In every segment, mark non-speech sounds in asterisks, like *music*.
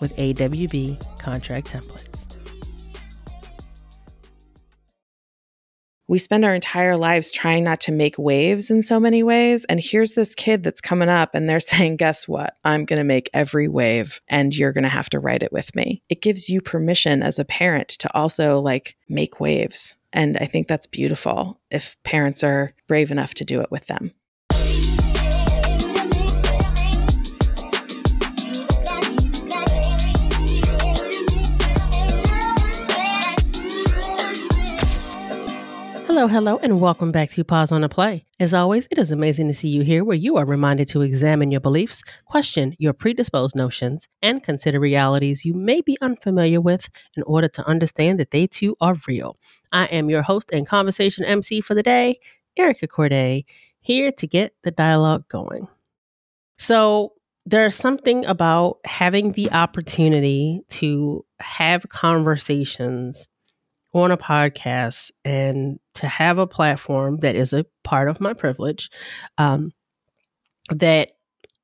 with AWB contract templates. we spend our entire lives trying not to make waves in so many ways. And here's this kid that's coming up and they're *laughs* saying, guess what? I'm going to make every wave and you're going to have to write it with me. It gives you permission as a parent to also like make waves. And I think that's beautiful if parents are brave enough to do it with them. Hello, hello, and welcome back to Pause on a Play. As always, it is amazing to see you here where you are reminded to examine your beliefs, question your predisposed notions, and consider realities you may be unfamiliar with in order to understand that they too are real. I am your host and conversation MC for the day, Erica Corday, here to get the dialogue going. So, there's something about having the opportunity to have conversations on a podcast and to have a platform that is a part of my privilege um, that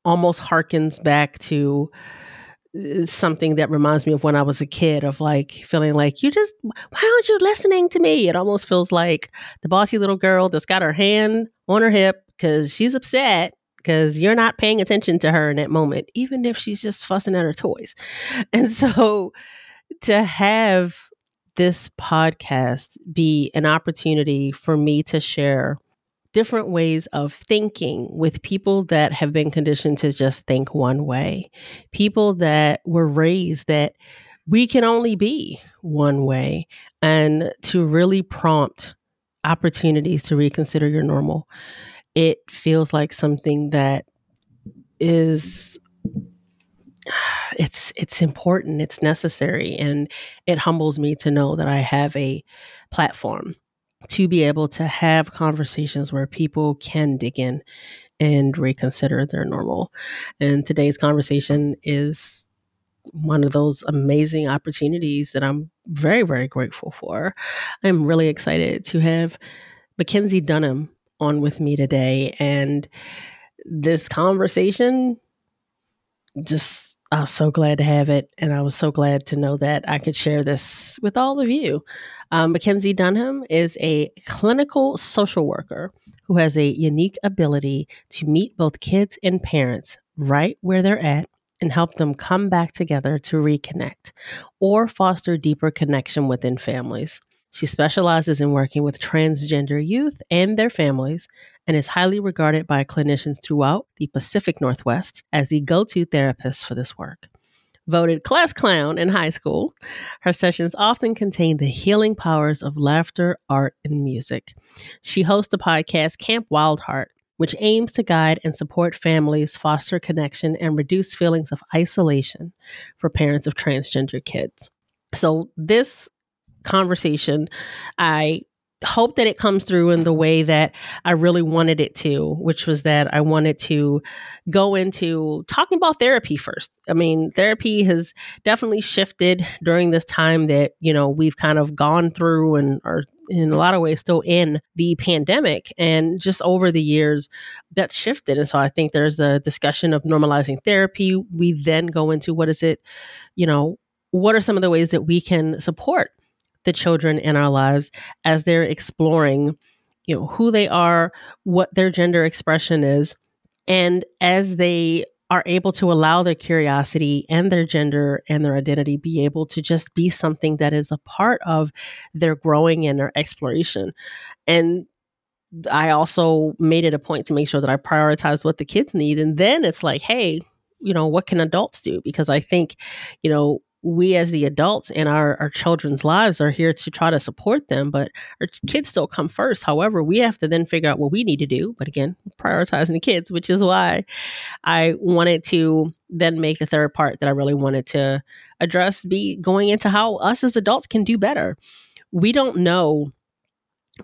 almost harkens back to uh, something that reminds me of when I was a kid of like feeling like you just why aren't you listening to me? It almost feels like the bossy little girl that's got her hand on her hip because she's upset because you're not paying attention to her in that moment, even if she's just fussing at her toys. And so to have this podcast be an opportunity for me to share different ways of thinking with people that have been conditioned to just think one way, people that were raised that we can only be one way, and to really prompt opportunities to reconsider your normal. It feels like something that is it's it's important it's necessary and it humbles me to know that i have a platform to be able to have conversations where people can dig in and reconsider their normal. And today's conversation is one of those amazing opportunities that i'm very very grateful for. I'm really excited to have mackenzie dunham on with me today and this conversation just I was so glad to have it. And I was so glad to know that I could share this with all of you. Um, Mackenzie Dunham is a clinical social worker who has a unique ability to meet both kids and parents right where they're at and help them come back together to reconnect or foster deeper connection within families. She specializes in working with transgender youth and their families and is highly regarded by clinicians throughout the Pacific Northwest as the go to therapist for this work. Voted class clown in high school, her sessions often contain the healing powers of laughter, art, and music. She hosts the podcast Camp Wild Heart, which aims to guide and support families, foster connection, and reduce feelings of isolation for parents of transgender kids. So, this conversation. I hope that it comes through in the way that I really wanted it to, which was that I wanted to go into talking about therapy first. I mean, therapy has definitely shifted during this time that, you know, we've kind of gone through and are in a lot of ways still in the pandemic and just over the years that shifted and so i think there's the discussion of normalizing therapy we then go into what is it you know what are some of the ways that we can support the children in our lives as they're exploring you know who they are what their gender expression is and as they are able to allow their curiosity and their gender and their identity be able to just be something that is a part of their growing and their exploration. And I also made it a point to make sure that I prioritize what the kids need. And then it's like, hey, you know, what can adults do? Because I think, you know, we as the adults in our, our children's lives are here to try to support them, but our kids still come first. However, we have to then figure out what we need to do. But again, prioritizing the kids, which is why I wanted to then make the third part that I really wanted to address be going into how us as adults can do better. We don't know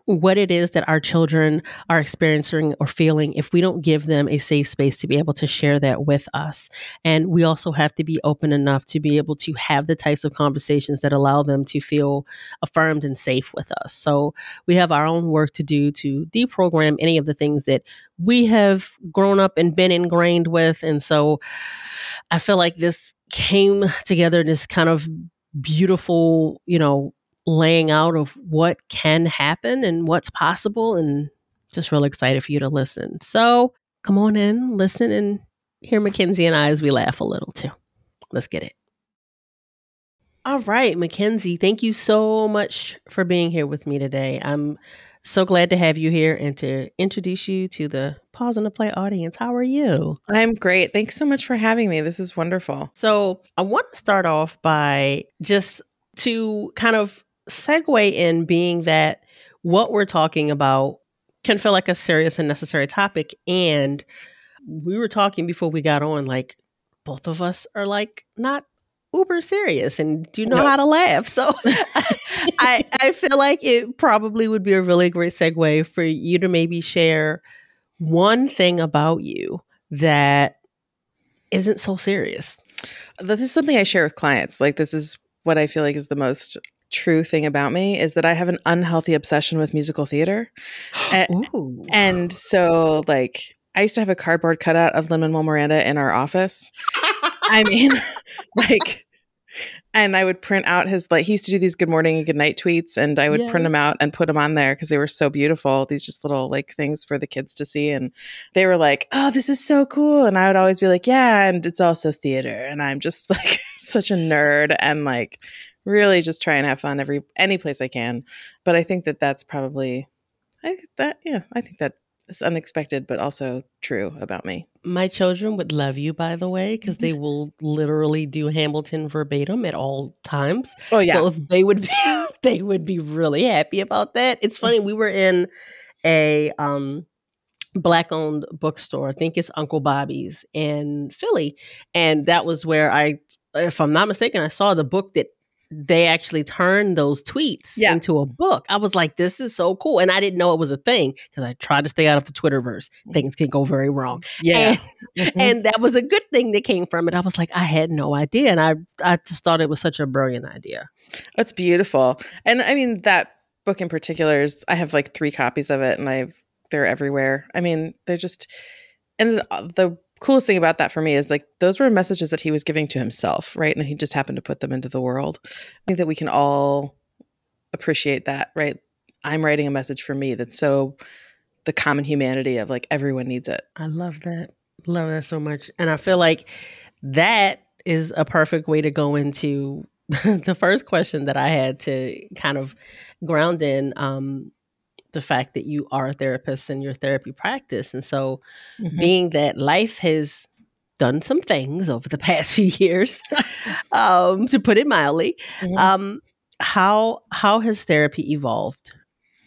what it is that our children are experiencing or feeling if we don't give them a safe space to be able to share that with us. And we also have to be open enough to be able to have the types of conversations that allow them to feel affirmed and safe with us. So we have our own work to do to deprogram any of the things that we have grown up and been ingrained with. And so I feel like this came together in this kind of beautiful, you know, laying out of what can happen and what's possible and just real excited for you to listen. So come on in, listen, and hear Mackenzie and I as we laugh a little too. Let's get it. All right, Mackenzie, thank you so much for being here with me today. I'm so glad to have you here and to introduce you to the Pause on the Play audience. How are you? I'm great. Thanks so much for having me. This is wonderful. So, I want to start off by just to kind of segue in being that what we're talking about can feel like a serious and necessary topic. And we were talking before we got on, like both of us are like not uber serious and do know nope. how to laugh. So *laughs* I I feel like it probably would be a really great segue for you to maybe share one thing about you that isn't so serious. This is something I share with clients. Like this is what I feel like is the most true thing about me is that I have an unhealthy obsession with musical theater. and, *gasps* and, so, like, I used to have a cardboard cutout of Lin Manuel Miranda in our office. I *laughs* mean, *laughs* like, and I would print out his like he used to do these good morning and good night tweets, and I would print them out and put them on there because they were so beautiful. These just little like things for the kids to see, and they were like, "Oh, this is so cool!" And I would always be like, "Yeah," and it's also theater, and I'm just *laughs* like such a nerd and like really just try and have fun every any place I can. But I think that that's probably I that yeah, I think that is unexpected but also true about me. My children would love you by the way because they will literally do Hamilton verbatim at all times. Oh yeah. So they would be *laughs* they would be really happy about that. It's funny we were in a um black owned bookstore. I think it's Uncle Bobby's in Philly. And that was where I, if I'm not mistaken, I saw the book that they actually turned those tweets yeah. into a book. I was like, this is so cool. And I didn't know it was a thing because I tried to stay out of the Twitterverse. Mm. Things can go very wrong. Yeah. And, mm-hmm. and, that was a good thing that came from it. I was like, I had no idea. And I, I just thought it was such a brilliant idea. That's beautiful. And I mean, that book in particular is, I have like three copies of it and I've, they're everywhere. I mean, they're just, and the, the coolest thing about that for me is like those were messages that he was giving to himself, right? And he just happened to put them into the world. I think that we can all appreciate that, right? I'm writing a message for me that's so the common humanity of like everyone needs it. I love that. Love that so much. And I feel like that is a perfect way to go into *laughs* the first question that I had to kind of ground in um, the fact that you are a therapist in your therapy practice. And so, mm-hmm. being that life has done some things over the *laughs* past few years, um, to put it mildly, mm-hmm. um, how how has therapy evolved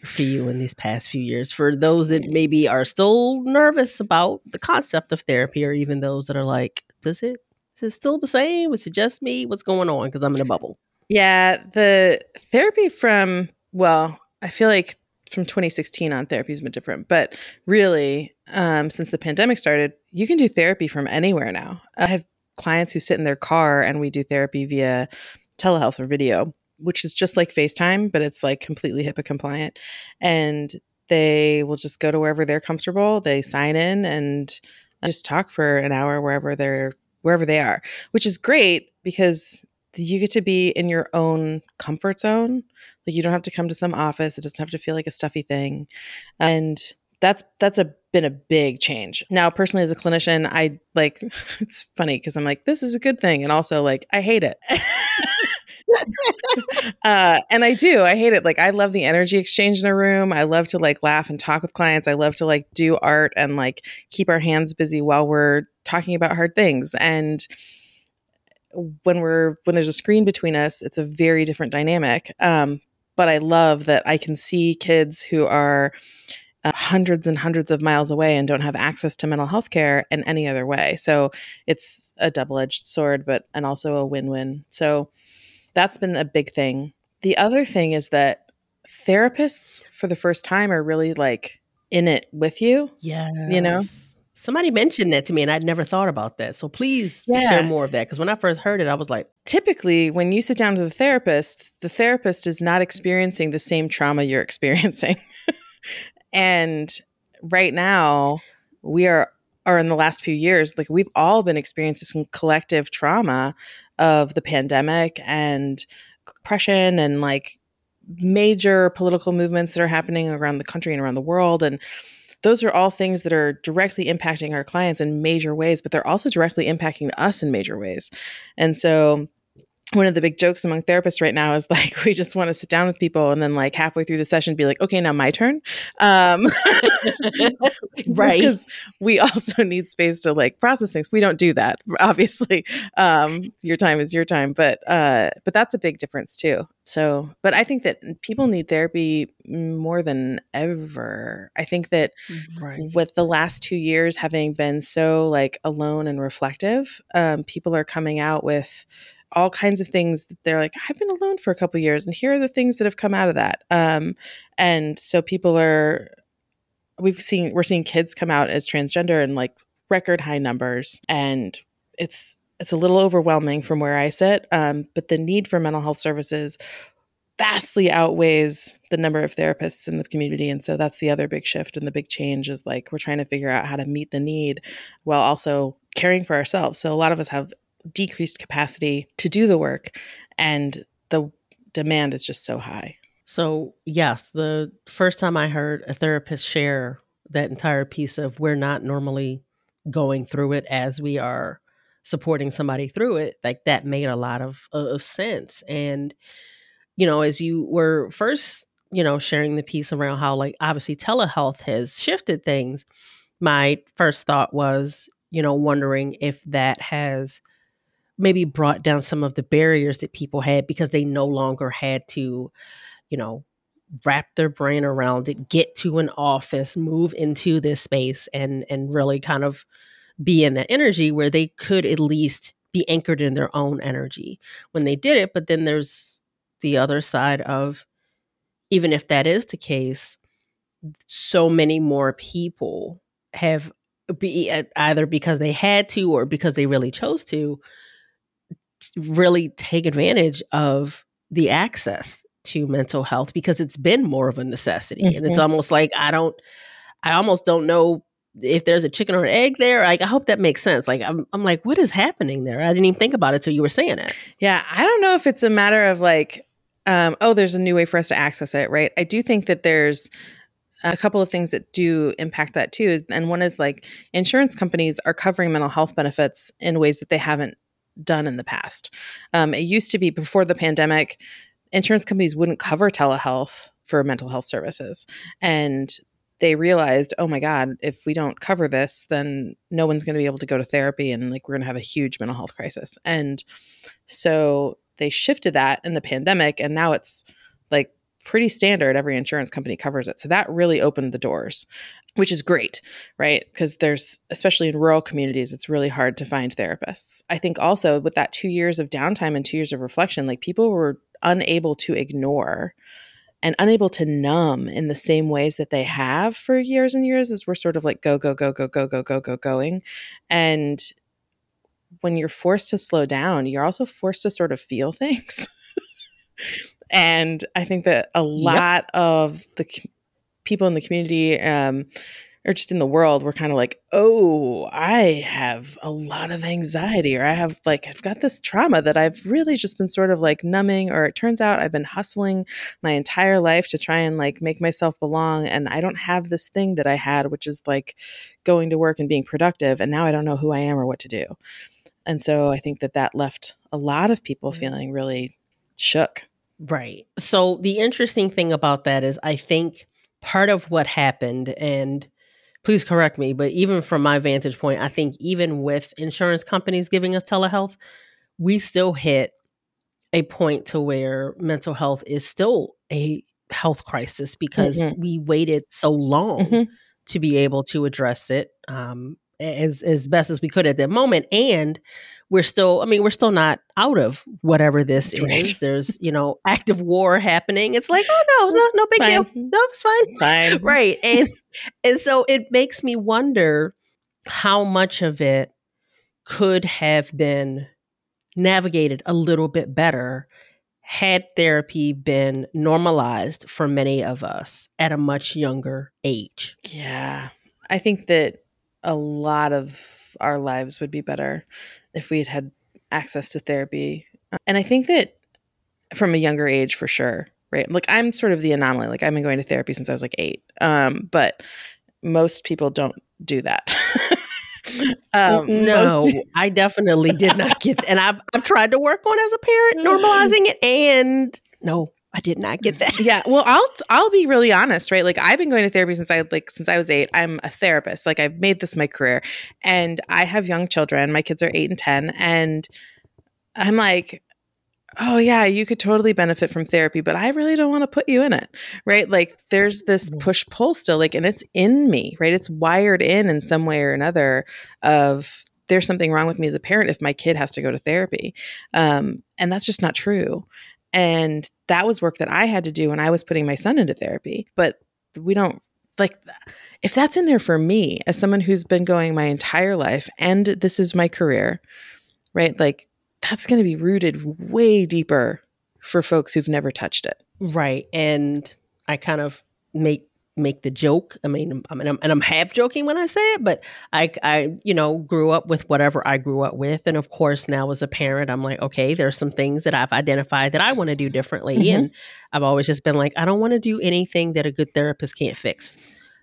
for you in these past few years? For those that maybe are still nervous about the concept of therapy, or even those that are like, does it is it still the same? Is it just me? What's going on? Because I'm in a bubble. Yeah, the therapy from well, I feel like from 2016 on therapy has been different but really um, since the pandemic started you can do therapy from anywhere now. I have clients who sit in their car and we do therapy via telehealth or video which is just like facetime but it's like completely hipaa compliant. And they will just go to wherever they're comfortable. They sign in and just talk for an hour wherever they're wherever they are which is great because you get to be in your own comfort zone. Like you don't have to come to some office. It doesn't have to feel like a stuffy thing. And that's that's a been a big change. Now, personally, as a clinician, I like *laughs* it's funny because I'm like, this is a good thing. And also, like, I hate it. *laughs* uh, and I do. I hate it. Like, I love the energy exchange in a room. I love to like laugh and talk with clients. I love to like do art and like keep our hands busy while we're talking about hard things. And when we're when there's a screen between us, it's a very different dynamic. Um, but I love that I can see kids who are uh, hundreds and hundreds of miles away and don't have access to mental health care in any other way. So it's a double edged sword, but and also a win win. So that's been a big thing. The other thing is that therapists for the first time are really like in it with you. Yeah. You know? Somebody mentioned that to me and I'd never thought about that. So please Yeah. share more of that. Because when I first heard it, I was like, Typically, when you sit down with a therapist, the therapist is not experiencing the same trauma you're *laughs* experiencing. and right now, we are or in the last few years, like we've all been experiencing some collective trauma of the pandemic and oppression and like major political movements that are happening around the country and around the world and those are all things that are directly impacting our clients in major ways but they're also directly impacting us in major ways. And so one of the big jokes among therapists right now is like *laughs* we just want to sit down with people and then like halfway through the session be like okay now my turn. Um *laughs* *laughs* Right. because we also need space to like process things. We don't do that obviously. Um your time is your time but uh but that's a big difference too. So but i think that people need therapy more than ever. I think that right. with the last two years having been so like alone and reflective um, people are coming out with all kinds of things that they're like i've been alone for a couple years and here are the things that have come out of that. Um, and so people are we've seen we're seeing kids come out as transgender in like record high numbers and it's it's a little overwhelming from where i sit um, but the need for mental health services vastly outweighs the number of therapists in the community and so that's the other big shift and the big change is like we're trying to figure out how to meet the need while also caring for ourselves. So a lot of us have decreased capacity to do the work and the demand is just so high So, yes, the first time I heard a therapist share that entire piece of we're not normally going through it as we are supporting somebody through it, like that made a lot of, of sense. And, you know, as you were first, you know, sharing the piece around how, like, obviously telehealth has shifted things, my first thought was, you know, wondering if that has maybe brought down some of the barriers that people had because they no longer had to you know, wrap their brain around it, get to an office, move into this space and and really kind of be in that energy where they could at least be anchored in their own energy when they did it. But then there's the other side of even if that is the case, so many more people have be either because they had to or because they really chose to really take advantage of the access to mental health because it's been more of a necessity and it's Mhm. almost like i don't i almost don't know if there's a chicken or an egg there like i hope that makes sense like i'm, I'm like what is happening there i didn't even think about it till you were saying it Yeah, I don't know if it's a matter of like, um, oh, there's a new way for us to access it, right? I do think that there's a couple of things that do impact that too. And one is like insurance companies are covering mental health benefits in ways that they haven't done in the past. Um, it used to be before the pandemic, insurance companies wouldn't cover telehealth for mental health services. And they realized, oh my God, if we don't cover this, then no one's going to be able to go to therapy and like we're going to have a huge mental health crisis. And so they shifted that in the pandemic and now it's like pretty standard. Every insurance company covers it. So that really opened the doors, which is great, right? Because there's, especially in rural communities, it's really hard to find therapists. I think also with that two years of downtime and two years of reflection, like people were unable to ignore and unable to numb in the same ways that they have for years and years as we're sort of like go, go, go, go, go, go, go, go, going. And when you're forced to slow down, you're also forced to sort of feel *laughs* things. and I think that a lot of the people in the community, um, or just in the world, we're kind of like, oh, I have a lot of anxiety, or I have like, I've got this trauma that I've really just been sort of like numbing, or it turns out I've been hustling my entire life to try and like make myself belong. And I don't have this thing that I had, which is like going to work and being productive. And now I don't know who I am or what to do. And so I think that that left a lot of people feeling really shook. Right. So the interesting thing about that is I think part of what happened and please correct me, but even from my vantage point, I think even with insurance companies giving us telehealth, we still hit a point to where mental health is still a health crisis because mm-hmm. we waited so long mm-hmm. to be able to address it um, as as best as we could at that moment and we're still i mean we're still not out of whatever this is. There's *laughs* you know active war happening. It's like oh no no, no big deal. no it's fine. It's fine. *laughs* Right and and so it makes me wonder how much of it could have been navigated a little bit better had therapy been normalized for many of us at a much younger age. Yeah. I think that a lot of our lives would be better if we had had access to therapy. And I think that from a younger age, for sure, right? Like I'm sort of the anomaly. Like I've been going to therapy since I was like eight, um, but most people don't do that. *laughs* um, no, most- I definitely did not get, and I've I've tried to work on as a parent *laughs* normalizing it, and no, I did not get that. Yeah. Well, I'll I'll be really honest, right? Like I've been going to therapy since I like since I was 8. I'm a therapist. Like I've made this my career. And I have young children. My kids are 8 and 10 and I'm like oh yeah, you could totally benefit from therapy, but I really don't want to put you in it. Right? Like there's this push pull still like and it's in me, right? It's wired in in some way or another of there's something wrong with me as a parent if my kid has to go to therapy. Um, and that's just not true. And that was work that I had to do when I was putting my son into therapy. But we don't like if that's in there for me as someone who's been going my entire life and this is my career, right? Like that's going to be rooted way deeper for folks who've never touched it. Right. And I kind of make make the joke. I mean, I mean, I'm, and I'm half joking when I say it, but I, I, you know, grew up with whatever I grew up with, and of course, now as a parent, I'm like, okay, there's some things that I've identified that I want to do differently, mm-hmm. and I've always just been like, I don't want to do anything that a good therapist can't fix.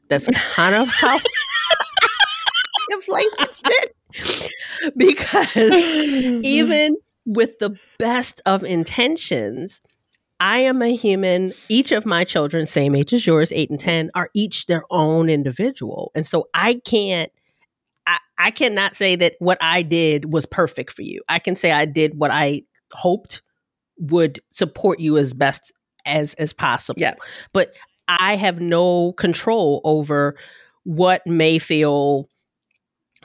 That's kind of how *laughs* *laughs* I've languaged it, because even with the best of intentions I am a human. Each of my children, same age as yours, eight and 10, are each their own individual. And so I can't, I, I cannot say that what I did was perfect for you. I can say I did what I hoped would support you as best as as possible. Yeah. But I have no control over what may feel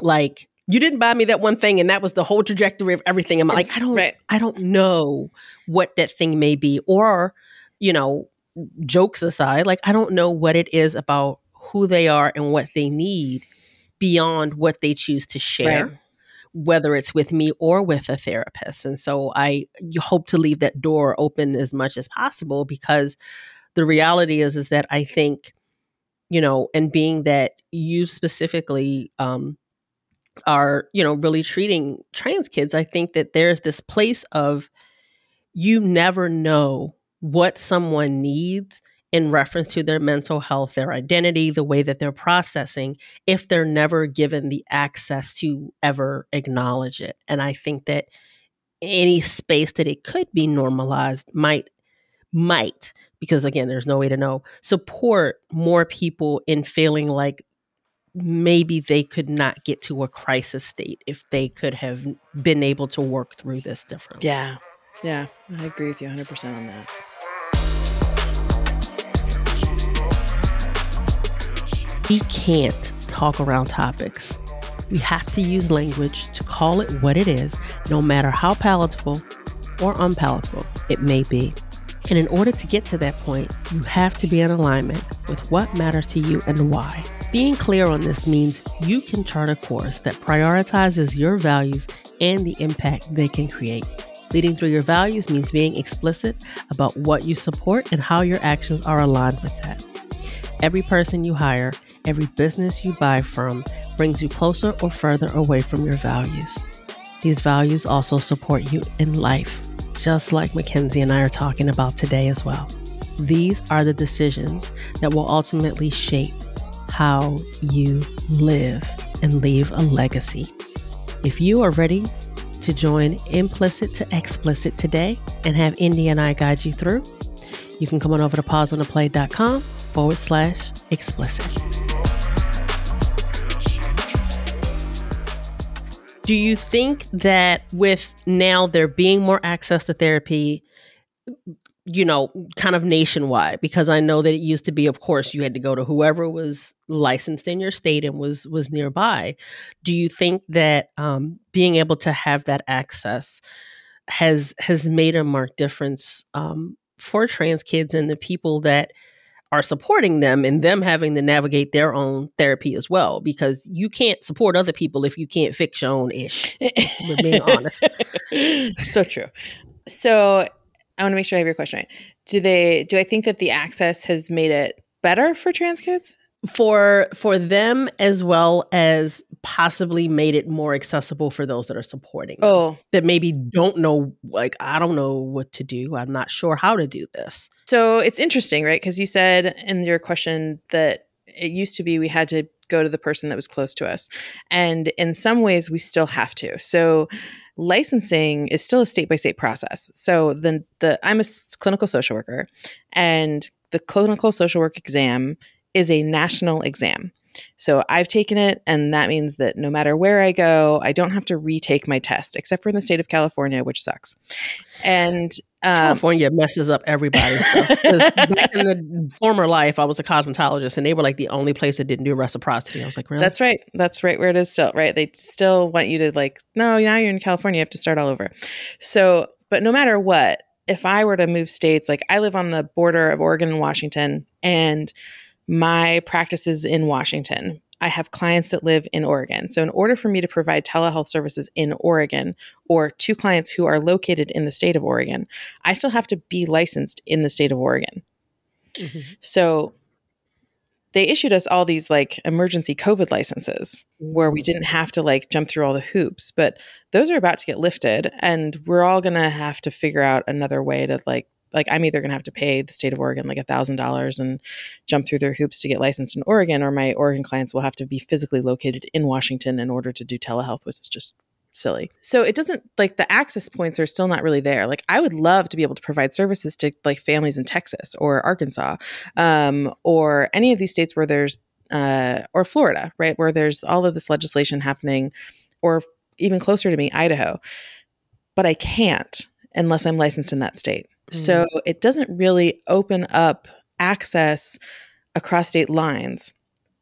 like you didn't buy me that one thing and that was the whole trajectory of everything i'm like i don't right. i don't know what that thing may be or you know jokes aside like i don't know what it is about who they are and what they need beyond what they choose to share right. whether it's with me or with a therapist and so i hope to leave that door open as much as possible because the reality is is that i think you know and being that you specifically um are, you know, really treating trans kids, I think that there's this place of you never know what someone needs in reference to their mental health, their identity, the way that they're processing, if they're never given the access to ever acknowledge it. And I think that any space that it could be normalized might might because again there's no way to know support more people in feeling like maybe they could not get to a crisis state if they could have been able to work through this differently. Yeah. Yeah. I agree with you 100% on that. We can't talk around topics. We have to use language to call it what it is, no matter how palatable or unpalatable it may be. And in order to get to that point, you have to be in alignment with what matters to you and why. Being clear on this means you can chart a course that prioritizes your values and the impact they can create. Leading through your values means being explicit about what you support and how your actions are aligned with that. Every person you hire, every business you buy from brings you closer or further away from your values. These values also support you in life, just like Mackenzie and I are talking about today as well. These are the decisions that will ultimately shape how you live and leave a legacy. If you are ready to join Implicit to Explicit today and have Indy and I guide you through, you can come on over to pauseontheplay.com forward slash explicit. Do you think that with now there being more access to therapy, you know, kind of nationwide, because I know that it used to be, of course, you had to go to whoever was licensed in your state and was was nearby. Do you think that um, being able to have that access has has made a marked difference um, for trans kids and the people that are supporting them and them having to navigate their own therapy as well? Because you can't support other people if you can't fix your own ish being *laughs* honest. So true. So i want to make sure i have your question right. Do they do i think that the access has made it better for trans kids? For for them as well as possibly made it more accessible for those that are supporting them, oh. That maybe don't know like i don't know what to do. I'm not sure how to do this. So it's interesting right? Because you said in your question that it used to be we had to go to the person that was close to us. And in some ways we still have to. So licensing is still a state by state process so the the i'm a clinical social worker and the clinical social work exam is a national exam. So I've taken it, and that means that no matter where I go, I don't have to retake my test, except for in the state of California, which sucks. And um, California messes up everybody's stuff. 'Cause back in the former life, I was a cosmetologist, and they were like the only place that didn't do reciprocity. I was like, really? that's right. That's right where it is still, right? They still want you to, like, no, now you're in California, you have to start all over. So, but no matter what, if I were to move states, like I live on the border of Oregon and Washington, and my practices in Washington. I have clients that live in Oregon. So, in order for me to provide telehealth services in Oregon or to clients who are located in the state of Oregon, I still have to be licensed in the state of Oregon. Mhm. So, they issued us all these like emergency COVID licenses where we didn't have to like jump through all the hoops, but those are about to get lifted and we're all going to have to figure out another way to like like I'm either going to have to pay the state of Oregon like a thousand dollars and jump through their hoops to get licensed in Oregon, or my Oregon clients will have to be physically located in Washington in order to do telehealth, which is just silly. So it doesn't like the access points are still not really there. Like I would love to be able to provide services to like families in Texas or Arkansas, um, or any of these states where there's uh, or Florida, right, where there's all of this legislation happening, or even closer to me, Idaho. But I can't unless I'm licensed in that state. So mm. it doesn't really open up access across state lines,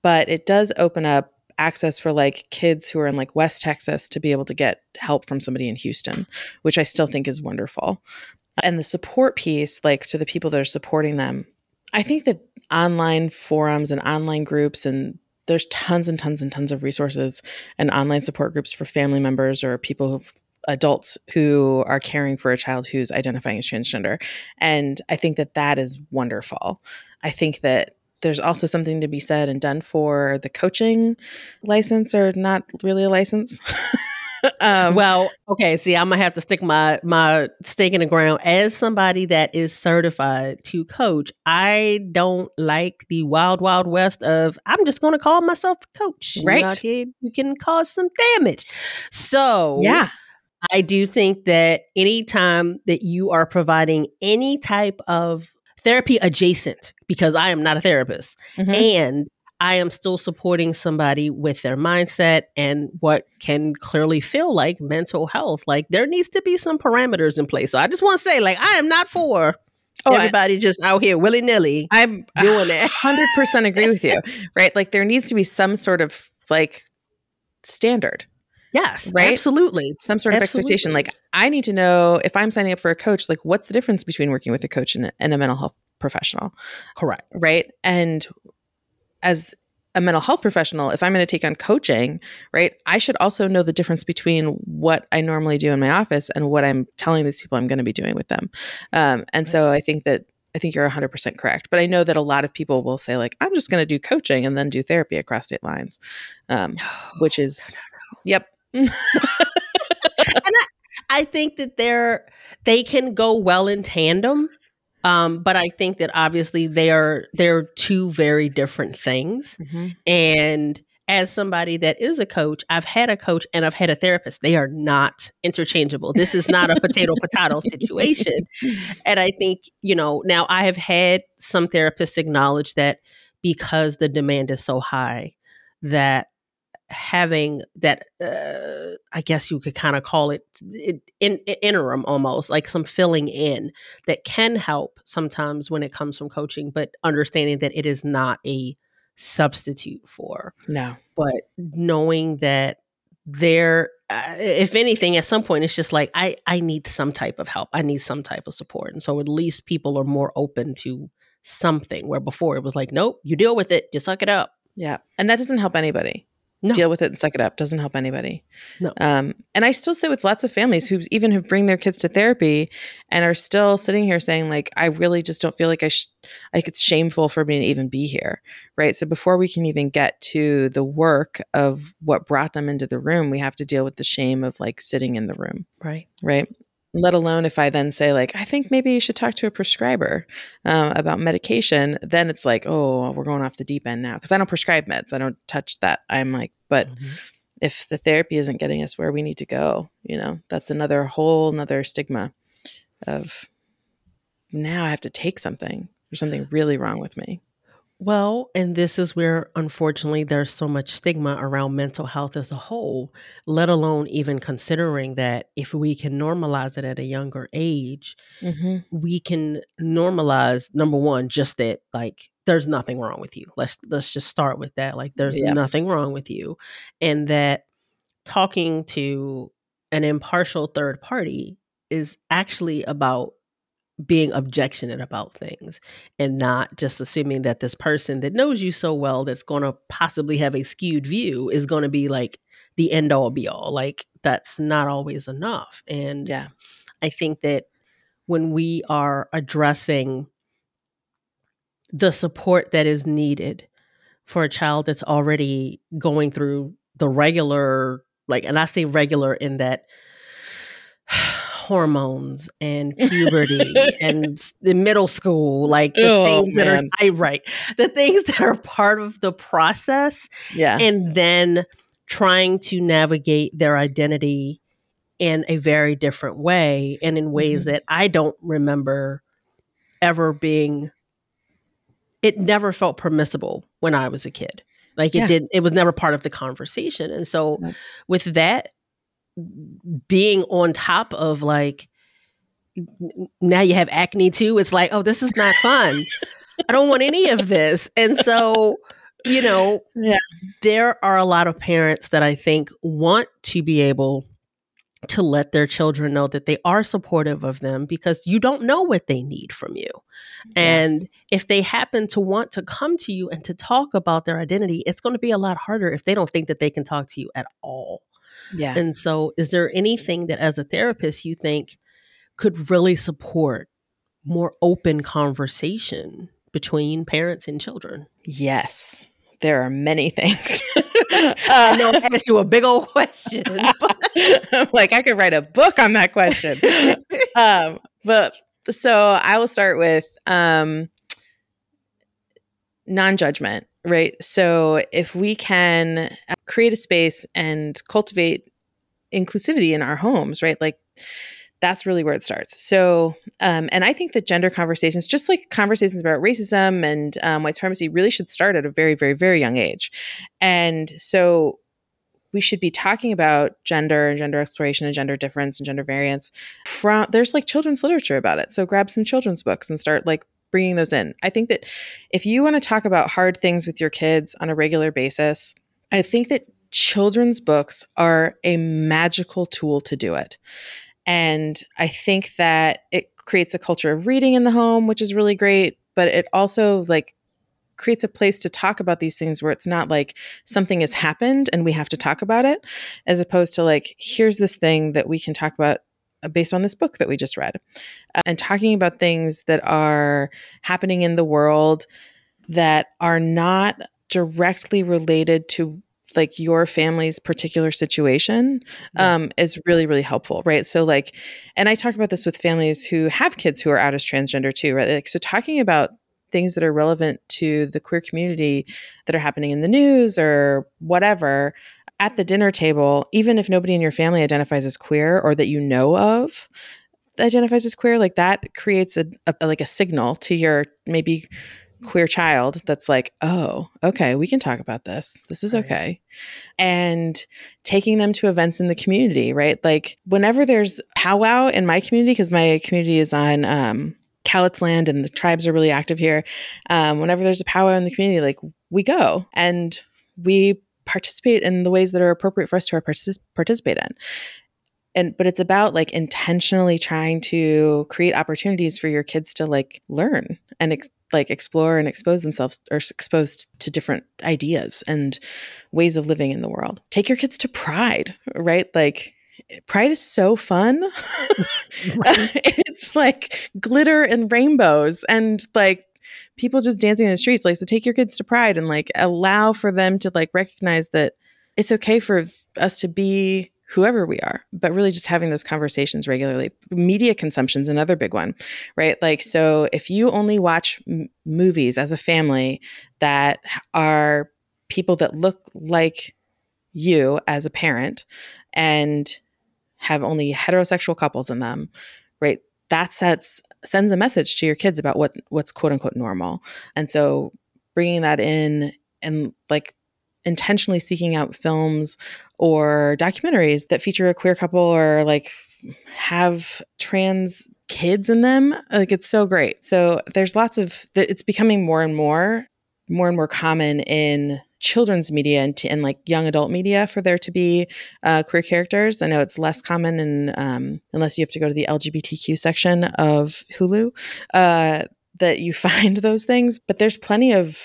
but it does open up access for like kids who are in like West Texas to be able to get help from somebody in Houston, which I still think is wonderful. And the support piece, like to the people that are supporting them, I think that online forums and online groups and there's tons and tons and tons of resources and online support groups for family members or people who've adults who are caring for a child who's identifying as transgender. And I think that that is wonderful. I think that there's also something to be said and done for the coaching license or not really a license. *laughs* um, well, okay. See, I'm gonna have to stick my my stake in the ground as somebody that is certified to coach. I don't like the wild, wild west of I'm just gonna call myself a coach. You Right. out here, you can cause some damage. So yeah. I do think that anytime that you are providing any type of therapy adjacent, because I am not a therapist, Mhm. and I am still supporting somebody with their mindset and what can clearly feel like mental health. Like there needs to be some parameters in place. So I just want to say, like, I am not for Oh, I- everybody just out here willy nilly I'm doing it. *sighs* hundred percent agree with you. Right? Like there needs to be some sort of like standard, Yes, Right? absolutely. some sort of expectation. Like I need to know if I'm signing up for a coach, like what's the difference between working with a coach and, and a mental health professional, Correct. right? And as a mental health professional, if I'm going to take on coaching, right, I should also know the difference between what I normally do in my office and what I'm telling these people I'm going to be doing with them. Um, and so I think that I think you're 100% correct. But I know that a lot of people will say, like, I'm just going to do coaching and then do therapy across state lines, um, which is, yep. And I, I think that they're, they can go well in tandem. Um, but I think that obviously they are they're two very different things. Mm-hmm. And as somebody that is a coach, I've had a coach and I've had a therapist. They are not interchangeable. This is not a potato potato situation. *laughs* And I think, you know, now I have had some therapists acknowledge that because the demand is so high that having that uh, i guess you could kind of call it in, in, interim almost like some filling in that can help sometimes when it comes from coaching but understanding that it is not a substitute for. No. But knowing that there uh, if anything at some point it's just like I I need some type of help. I need some type of support. And so at least people are more open to something where before it was like nope, you deal with it, you suck it up. Yeah. And that doesn't help anybody no. deal with it and suck it up. Doesn't help anybody. No. Um, and i still sit with lots of families who even have bring their kids to therapy and are still sitting here saying like i really just don't feel like i sh- like it's shameful for me to even be here. Right? So before we can even get to the work of what brought them into the room we have to deal with the shame of like sitting in the room. Right. Right let alone if I then say, like, I think maybe you should talk to a prescriber um, about medication, then it's like, oh, we're going off the deep end now. Because I don't prescribe meds, I don't touch that. I'm like, but mm-hmm. if the therapy isn't getting us where we need to go, you know, that's another whole another stigma of now I have to take something. There's something really wrong with me. Well, and this is where unfortunately there's so much stigma around mental health as a whole, let alone even considering that if we can normalize it at a younger age, mm-hmm. we can normalize number one, just that like there's nothing wrong with you. Let's let's just start with that. Like there's yeah. nothing wrong with you. And that talking to an impartial third party is actually about being objectionate about things and not just assuming that this person that knows you so well that's going to possibly have a skewed view is going to be like the end all be all. Like that's not always enough. And yeah. I think that when we are addressing the support that is needed for a child that's already going through the regular like and i say regular in that hormones and puberty *laughs* and the middle school, like the oh, things man. that are I right, the things that are part of the process. Yeah. And then trying to navigate their identity in a very different way and in ways mm-hmm. that I don't remember ever being it never felt permissible when I was a kid. Like it yeah. did it was never part of the conversation. And so with that being on top of like now you have acne too it's like oh this is not fun i don't want any of this and so you know yeah. there are a lot of parents that i think want to be able to let their children know that they are supportive of them because you don't know what they need from you. Yeah. And if they happen to want to come to you and to talk about their identity, it's going to be a lot harder if they don't think that they can talk to you at all. Yeah. And so, is there anything that as a therapist you think could really support more open conversation between parents and children? Yes. There are many things. *laughs* I know I asked you a big old question. *laughs* I'm like, I could write a book on that question. *laughs* um, but so I will start with um, non judgment right? So if we can uh, create a space and cultivate inclusivity in our homes, right? Like that's really where it starts. So, um, and I think that gender conversations, just like conversations about racism and um, white supremacy, really should start at a very, very, very young age. And so we should be talking about gender and gender exploration and gender difference and gender variance from there's like children's literature about it so grab some children's books and start like bringing those in. I think that if you want to talk about hard things with your kids on a regular basis, I think that children's books are a magical tool to do it. And I think that it creates a culture of reading in the home, which is really great, but it also like creates a place to talk about these things where it's not like something has happened and we have to talk about it as opposed to like here's this thing that we can talk about based on this book that we just read, uh, and talking about things that are happening in the world that are not directly related to like your family's particular situation yeah. um, is really really helpful right so like and i talk about this with families who have kids who are out as transgender too right like so talking about things that are relevant to the queer community that are happening in the news or whatever at the dinner table even if nobody in your family identifies as queer or that you know of identifies as queer like that creates a, a like a signal to your maybe queer child that's like, oh, okay, we can talk about this. This is okay. And taking them to events in the community, right? Like whenever there's powwow in my community, because my community is on um, Cowlitz land and the tribes are really active here. Um, whenever there's a powwow in the community, like we go and we participate in the ways that are appropriate for us to partic- participate in and but it's about like intentionally trying to create opportunities for your kids to like learn and ex- like explore and expose themselves or exposed to different ideas and ways of living in the world. Take your kids to Pride, right? Like Pride is so fun. *laughs* *laughs* it's like glitter and rainbows and like people just dancing in the streets. Like, so take your kids to Pride and like allow for them to like recognize that it's okay for us to be whoever we are, but really just having those conversations regularly. Media consumption is another big one, right? Like, so if you only watch m- movies as a family that are people that look like you as a parent and have only heterosexual couples in them, right? That sets sends a message to your kids about what what's quote unquote normal. And so bringing that in and like intentionally seeking out films or documentaries that feature a queer couple or like have trans kids in them like it's so great so there's lots of it's becoming more and more more and more common in children's media and, and like young adult media for there to be uh, queer characters. I know it's less common in um, unless you have to go to the LGBTQ section of Hulu uh, that you *laughs* find those things. But there's plenty of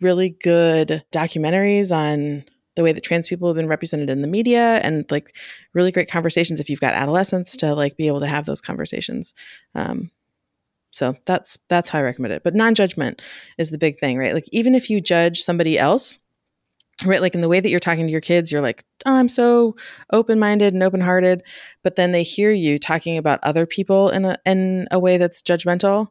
really good documentaries on the way that trans people have been represented in the media and like really great conversations if you've got adolescents to like be able to have those conversations um, so that's that's how i recommend it but non-judgment is the big thing right like even if you judge somebody else right like in the way that you're talking to your kids you're like oh, i'm so open-minded and open-hearted but then they hear you talking about other people in a in a way that's judgmental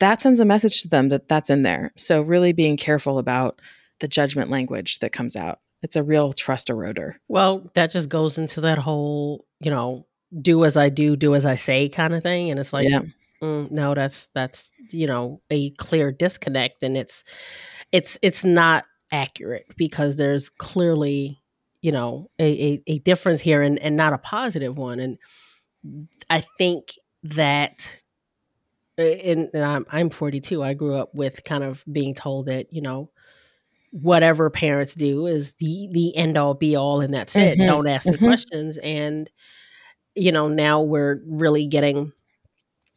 that sends a message to them that that's in there. So really being careful about the judgment language that comes out. It's a real trust eroder. Well, that just goes into that whole, you know, do as I do, do as I say kind of thing. And it's like, yeah. mm, no, that's that's you know a clear disconnect, and it's it's it's not accurate because there's clearly you know a, a, a difference here and, and not a positive one and i think that and, and I'm, I'm 42 i grew up with kind of being told that you know whatever parents do is the the end all be all and that's mm-hmm. it don't ask mm-hmm. me questions and you know now we're really getting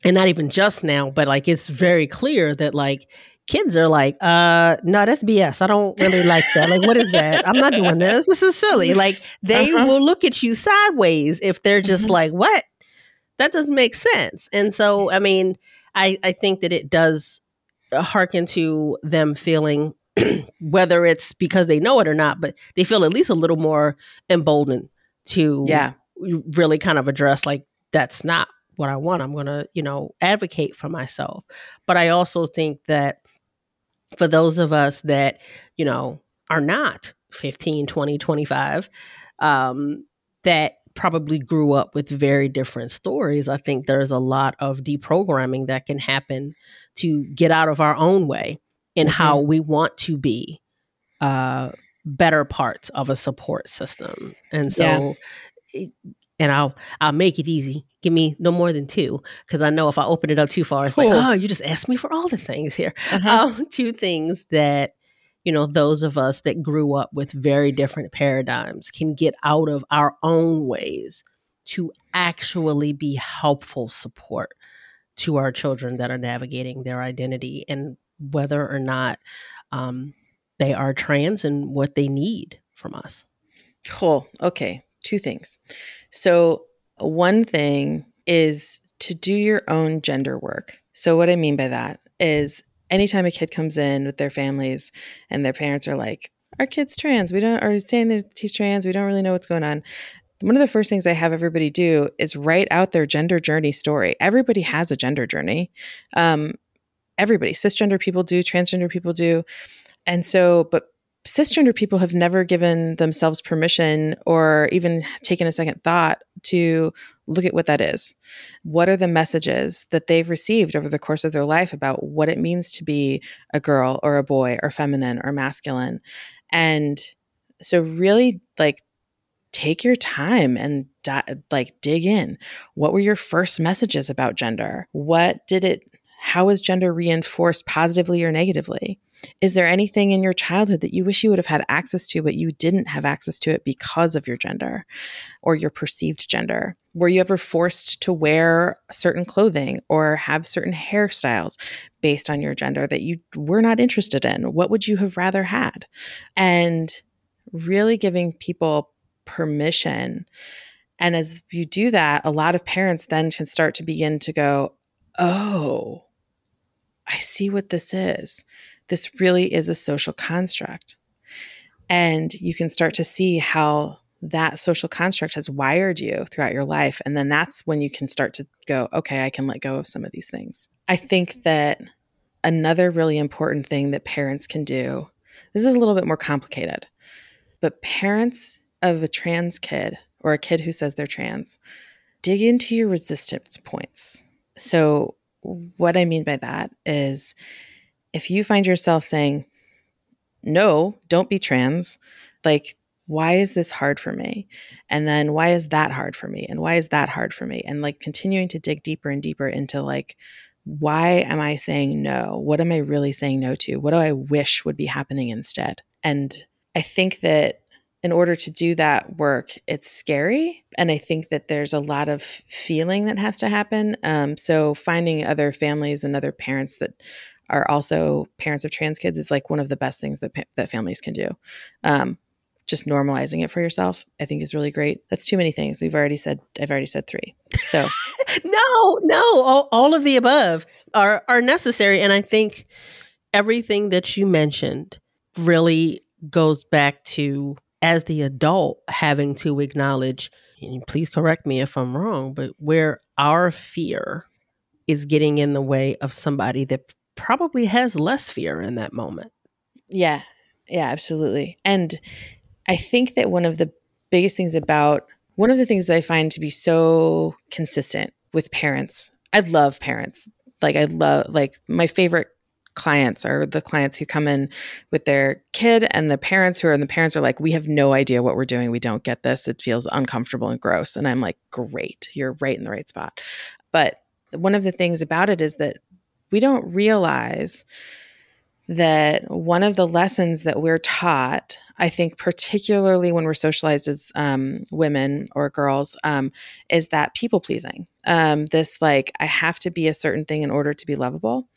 and not even just now but like it's very clear that like kids are like uh no that's bs i don't really like that like what is that i'm not doing this this is silly *laughs* like they uh-huh. will look at you sideways if they're just mm-hmm. like what that doesn't make sense and so i mean I, I think that it does hearken to them feeling *clears throat* whether it's because they know it or not, but they feel at least a little more emboldened to yeah. really kind of address like that's not what I want. I'm going to, you know, advocate for myself. But I also think that for those of us that, you know, are not 15, 20, 25, um, that probably grew up with very different stories, I think there's a lot of deprogramming that can happen to get out of our own way in mm-hmm. how we want to be uh, better parts of a support system. And so, yeah. And I'll I'll make it easy. Give me no more than two because I know if I open it up too far, it's cool. like, oh, you just asked me for all the things here. Uh-huh. Um, *laughs* two things that you know, those of us that grew up with very different paradigms can get out of our own ways to actually be helpful support to our children that are navigating their identity and whether or not um, they are trans and what they need from us. Cool. Okay. Two things. So, one thing is to do your own gender work. So, what I mean by that is anytime a kid comes in with their families and their parents are like, our kid's trans, we don't, are saying that he's trans, we don't really know what's going on. One of the first things I have everybody do is write out their gender journey story. Everybody has a gender journey. Um, everybody, cisgender people do, transgender people do. And so, but cisgender people have never given themselves permission or even taken a second thought to look at what that is. What are the messages that they've received over the course of their life about what it means to be a girl or a boy or feminine or masculine? And so, really, like, take your time and di- like dig in. What were your first messages about gender? What did it, how was gender reinforced positively or negatively? Is there anything in your childhood that you wish you would have had access to, but you didn't have access to it because of your gender or your perceived gender? Were you ever forced to wear certain clothing or have certain hairstyles based on your gender that you were not interested in? What would you have rather had? And really giving people permission. And as you do that, a lot of parents then can start to begin to go, oh, I see what this is this really is a social construct. And you can start to see how that social construct has wired you throughout your life. And then that's when you can start to go, okay, I can let go of some of these things. I think that another really important thing that parents can do this is a little bit more complicated, but parents of a trans kid or a kid who says they're trans, dig into your resistance points. So, what I mean by that is if you find yourself saying, no, don't be trans, like, why is this hard for me? And then why is that hard for me? And why is that hard for me? And like continuing to dig deeper and deeper into like, why am I saying no? What am I really saying no to? What do I wish would be happening instead? And I think that in order to do that work, it's scary. And I think that there's a lot of feeling that has to happen. Um, so finding other families and other parents that are also parents of trans kids is like one of the best things that that families can do. Um, just normalizing it for yourself, I think, is really great. That's too many things. We've already said. I've already said three. So, *laughs* no, no, all, all of the above are are necessary, and I think everything that you mentioned really goes back to as the adult having to acknowledge. Please correct me if I'm wrong, but where our fear is getting in the way of somebody that probably has less fear in that moment. Yeah. Yeah, absolutely. And I think that one of the biggest things about one of the things that I find to be so consistent with parents, I love parents. Like, I love, like, my favorite clients are the clients who come in with their kid and the parents who are, and the parents are like, we have no idea what we're doing. We don't get this. It feels uncomfortable and gross. And I'm like, great, you're right in the right spot. But one of the things about it is that we don't realize that one of the lessons that we're taught, I think, particularly when we're socialized as um, women or girls, um, is that people pleasing. Um, this, like, I have to be a certain thing in order to be lovable,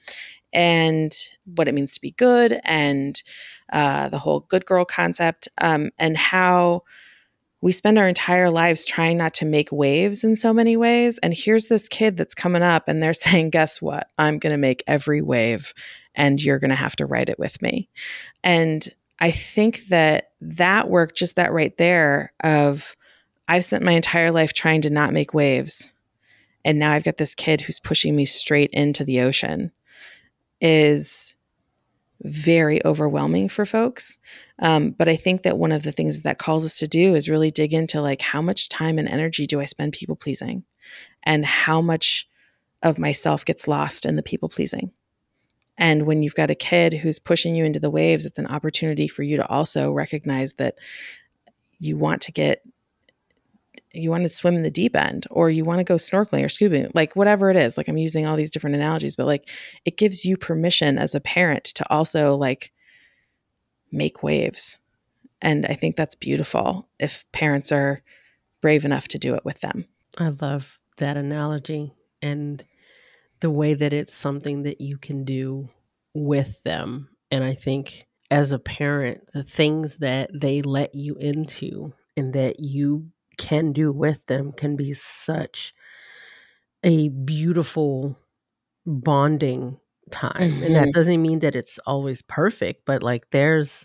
and what it means to be good, and uh, the whole good girl concept, um, and how we spend our entire lives trying not to make waves in so many ways. And here's this kid that's coming up and they're *laughs* saying, guess what? I'm going to make every wave and you're going to have to write it with me. And I think that that work, just that right there, of I've spent my entire life trying to not make waves. And now I've got this kid who's pushing me straight into the ocean is very overwhelming for folks. Um, but I think that one of the things that calls us to do is really dig into like how much time and energy do I spend people pleasing, and how much of myself gets lost in the people pleasing. And when you've got a kid who's pushing you into the waves, it's an opportunity for you to also recognize that you want to get you want to swim in the deep end or you want to go snorkeling or scuba like whatever it is like i'm using all these different analogies but like it gives you permission as a parent to also like make waves. And i think that's beautiful if parents are brave enough to do it with them. I love that analogy and the way that it's something that you can do with them. And i think as a parent the things that they let you into and that you can do with them can be such a beautiful bonding time. Mm-hmm. And that mm-hmm. doesn't mean that it's always perfect, but like there's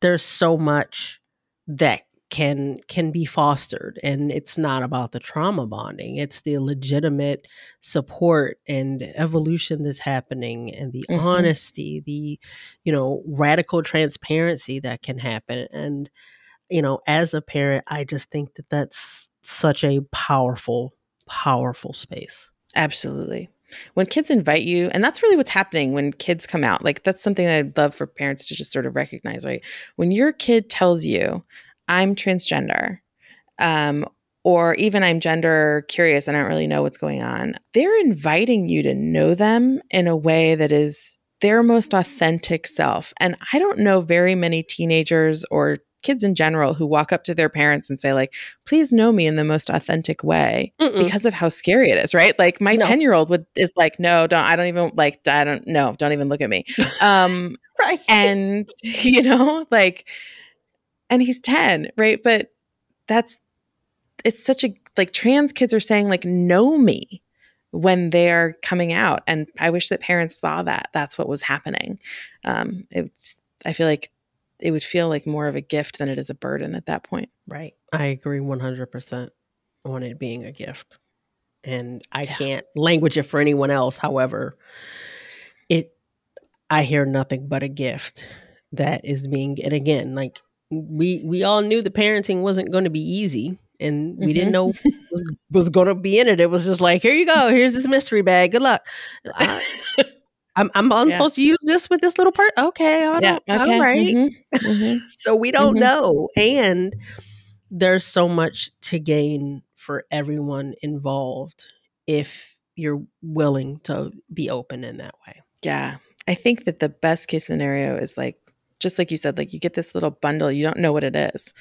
there's so much that can can be fostered and it's not about the trauma bonding it's the legitimate support and evolution that's happening and the mm-hmm. honesty the you know radical transparency that can happen and you know as a parent i just think that that's such a powerful powerful space. Absolutely. When kids invite you and that's really what's happening when kids come out like that's something i'd love for parents to just sort of recognize right? When your kid tells you I'm transgender, um, or even I'm gender curious and I don't really know what's going on, they're inviting you to know them in a way that is their most authentic self. And I don't know very many teenagers or kids in general who walk up to their parents and say like please know me in the most authentic way Mm-mm. because of how scary it is right like my 10 year old would is like no don't i don't even like i don't know don't even look at me *laughs* um right and *laughs* you know like and he's 10, right? But that's it's such a like trans kids are saying like know me when they're coming out and I wish that parents saw that that's what was happening. Um it's I feel like it would feel like more of a gift than it is a burden at that point. Right. I agree 100% on it being a gift. And I yeah. can't language it for anyone else. However, it I hear nothing but a gift that is being and again like we we all knew the parenting wasn't going to be easy and we mm-hmm. didn't know *laughs* was was going to be in it it was just like here you go here's this mystery bag good luck I, I'm, I'm yeah. supposed to use this with this little part. Okay, all, yeah, okay. all right. mm-hmm. Mm-hmm. *laughs* so we don't mm-hmm. know, and there's so much to gain for everyone involved if you're willing to be open in that way. Yeah, I think that the best case scenario is like just like you said, like you get this little bundle, you don't know what it is.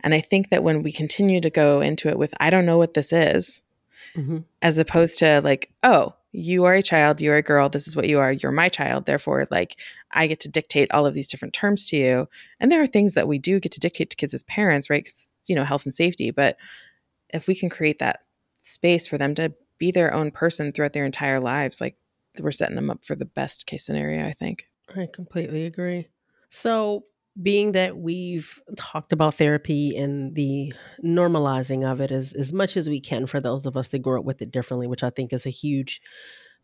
And I think that when we continue to go into it with, I don't know what this is, mm-hmm. as opposed to like, oh, you are a child, you're a girl, this is what you are, you're my child. Therefore, like, I get to dictate all of these different terms to you. And there are things that we do get to dictate to kids as parents, right? Because, you know, health and safety. But if we can create that space for them to be their own person throughout their entire lives, like, we're setting them up for the best case scenario, I think. I completely agree. So, being that we've talked about therapy and the normalizing of it as, as much as we can for those of us that grew up with it differently, which I think is a huge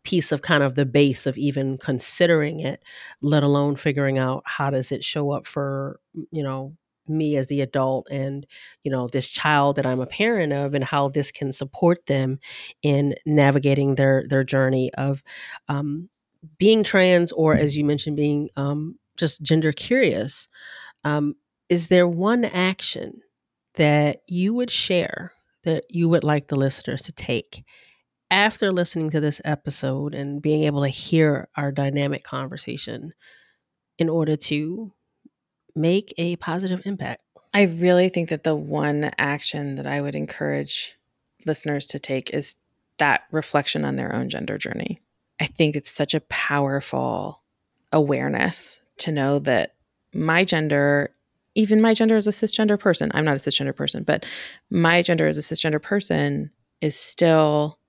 piece of kind of the base of even considering it, let alone figuring out how does it show up for, you know, me as the adult and you know this child that i'm a parent of and how this can support them in navigating their their journey of um, being trans or as you mentioned being um, just gender curious, um, is there one action that you would share that you would like the listeners to take after listening to this episode and being able to hear our dynamic conversation in order to make a positive impact? I really think that the one action that I would encourage listeners to take is that reflection on their own gender journey. I think it's such a powerful awareness to know that my gender, even my gender as a cisgender person, I'm not a cisgender person, but my gender as a cisgender person is still,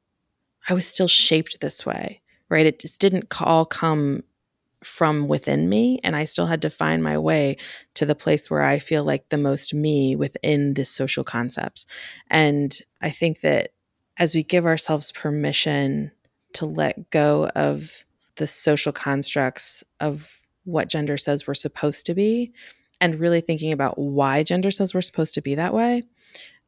I was still shaped this way, right? It just didn't all come from within me. And I still had to find my way to the place where I feel like the most me within this social concepts. And I think that as we give ourselves permission to let go of the social constructs of what gender says we're supposed to be and really thinking about why gender says we're supposed to be that way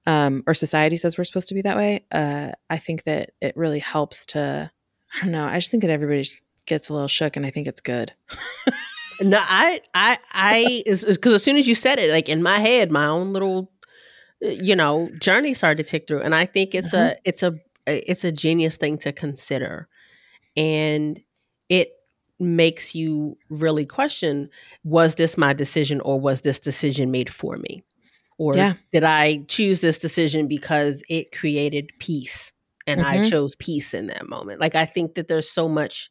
um, or society says we're supposed to be that way uh, i think that it really helps to i don't know i just think that everybody gets a little shook and i think it's good no i i i because as soon as you said it like in my head my own little uh, you know journey started to tick through and i think it's mm-hmm. a it's a it's a genius thing to consider and it makes you really question was this my decision or was this decision made for me? Or yeah. did I choose this decision because it created peace and mm-hmm. I chose peace in that moment? Like, I think that there's so much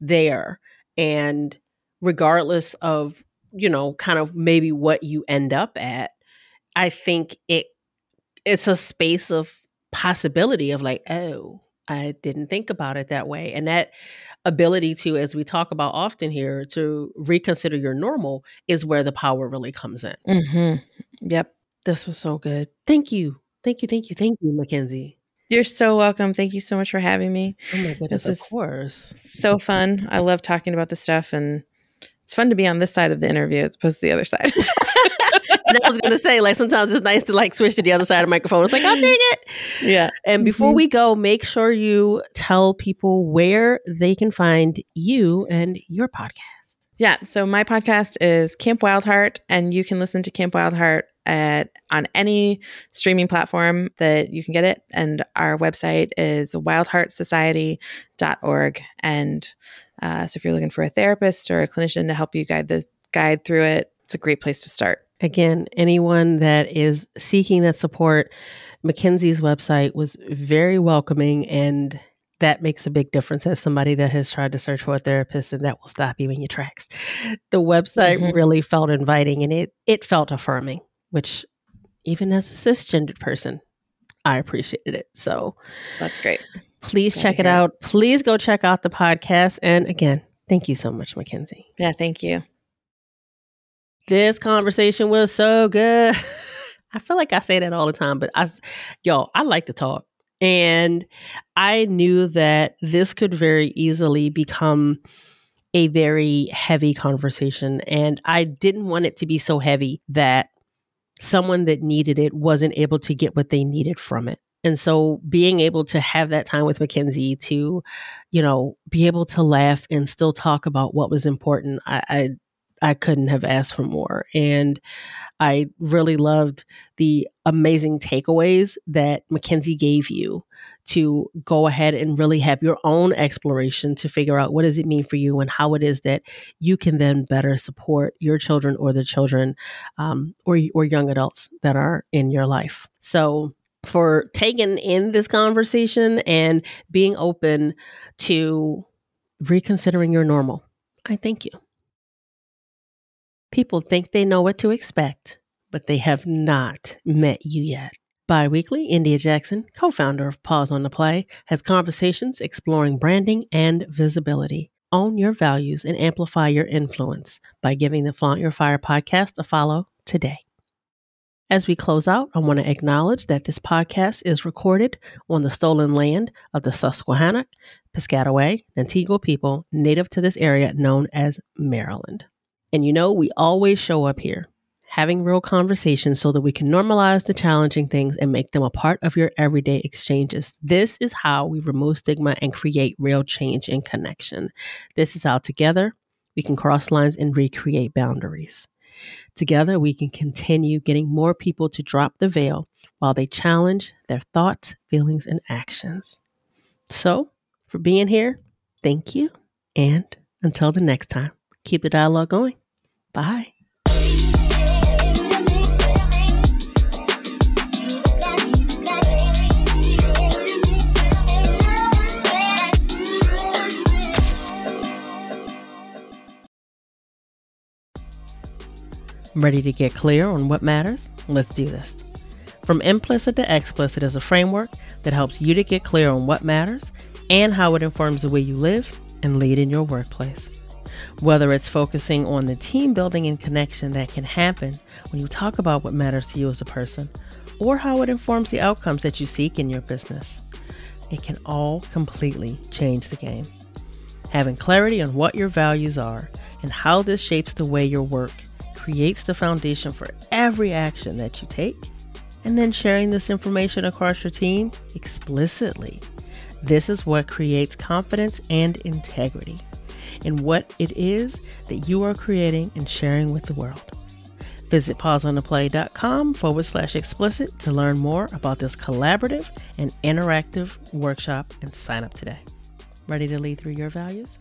there. And regardless of, you know, kind of maybe what you end up at, I think it it's a space of possibility of like, oh, I didn't think about it that way. And that ability to, as we talk about often here, to reconsider your normal is where the power really comes in. Mm-hmm. Yep. This was so good. Thank you. Thank you. Thank you. Thank you, Mackenzie. You're so welcome. Thank you so much for having me. Oh my goodness, this of course. So fun. I love talking about this stuff and it's fun to be on this side of the interview as opposed to the other side. *laughs* I was gonna say, like sometimes it's nice to like switch to the other side of the microphone. It's like, I'll take it. Yeah. And before mm-hmm. we go, make sure you tell people where they can find you and your podcast. Yeah. So my podcast is Camp Wild Heart, and you can listen to Camp Wild Heart at on any streaming platform that you can get it. And our website is wildheartsociety.org. And uh, so if you're looking for a therapist or a clinician to help you guide the guide through it, it's a great place to start. Again, anyone that is seeking that support, Mackenzie's website was very welcoming and that makes a big difference as somebody that has tried to search for a therapist and that will stop you in your tracks. The website mm-hmm. really felt inviting and it it felt affirming, which even as a cisgendered person, I appreciated it. So that's great. Please Glad check it out. It. Please go check out the podcast. And again, thank you so much, Mackenzie. Yeah, thank you. This conversation was so good. *laughs* I feel like I say that all the time, but I, y'all, I like to talk. And I knew that this could very easily become a very heavy conversation. And I didn't want it to be so heavy that someone that needed it wasn't able to get what they needed from it. And so being able to have that time with Mackenzie to, you know, be able to laugh and still talk about what was important, I, I I couldn't have asked for more. And I really loved the amazing takeaways that Mackenzie gave you to go ahead and really have your own exploration to figure out what does it mean for you and how it is that you can then better support your children or the children um, or, or young adults that are in your life. So for taking in this conversation and being open to reconsidering your normal. I thank you. People think they know what to expect, but they have not met you yet. Biweekly, India Jackson, co founder of Pause on the Play, has conversations exploring branding and visibility. Own your values and amplify your influence by giving the Flaunt Your Fire podcast a follow today. As we close out, I want to acknowledge that this podcast is recorded on the stolen land of the Susquehannock, Piscataway, Antigua people native to this area known as Maryland. And you know, we always show up here having real conversations so that we can normalize the challenging things and make them a part of your everyday exchanges. This is how we remove stigma and create real change and connection. This is how together we can cross lines and recreate boundaries. Together, we can continue getting more people to drop the veil while they challenge their thoughts, feelings, and actions. So, for being here, thank you. And until the next time, keep the dialogue going. Bye. Ready to get clear on what matters? Let's do this. From implicit to explicit is a framework that helps you to get clear on what matters and how it informs the way you live and lead in your workplace. Whether it's focusing on the team building and connection that can happen when you talk about what matters to you as a person, or how it informs the outcomes that you seek in your business, it can all completely change the game. Having clarity on what your values are and how this shapes the way your work creates the foundation for every action that you take, and then sharing this information across your team explicitly. This is what creates confidence and integrity in what it is that you are creating and sharing with the world. Visit pauseontheplay.com forward slash explicit to learn more about this collaborative and interactive workshop and sign up today. Ready to lead through your values?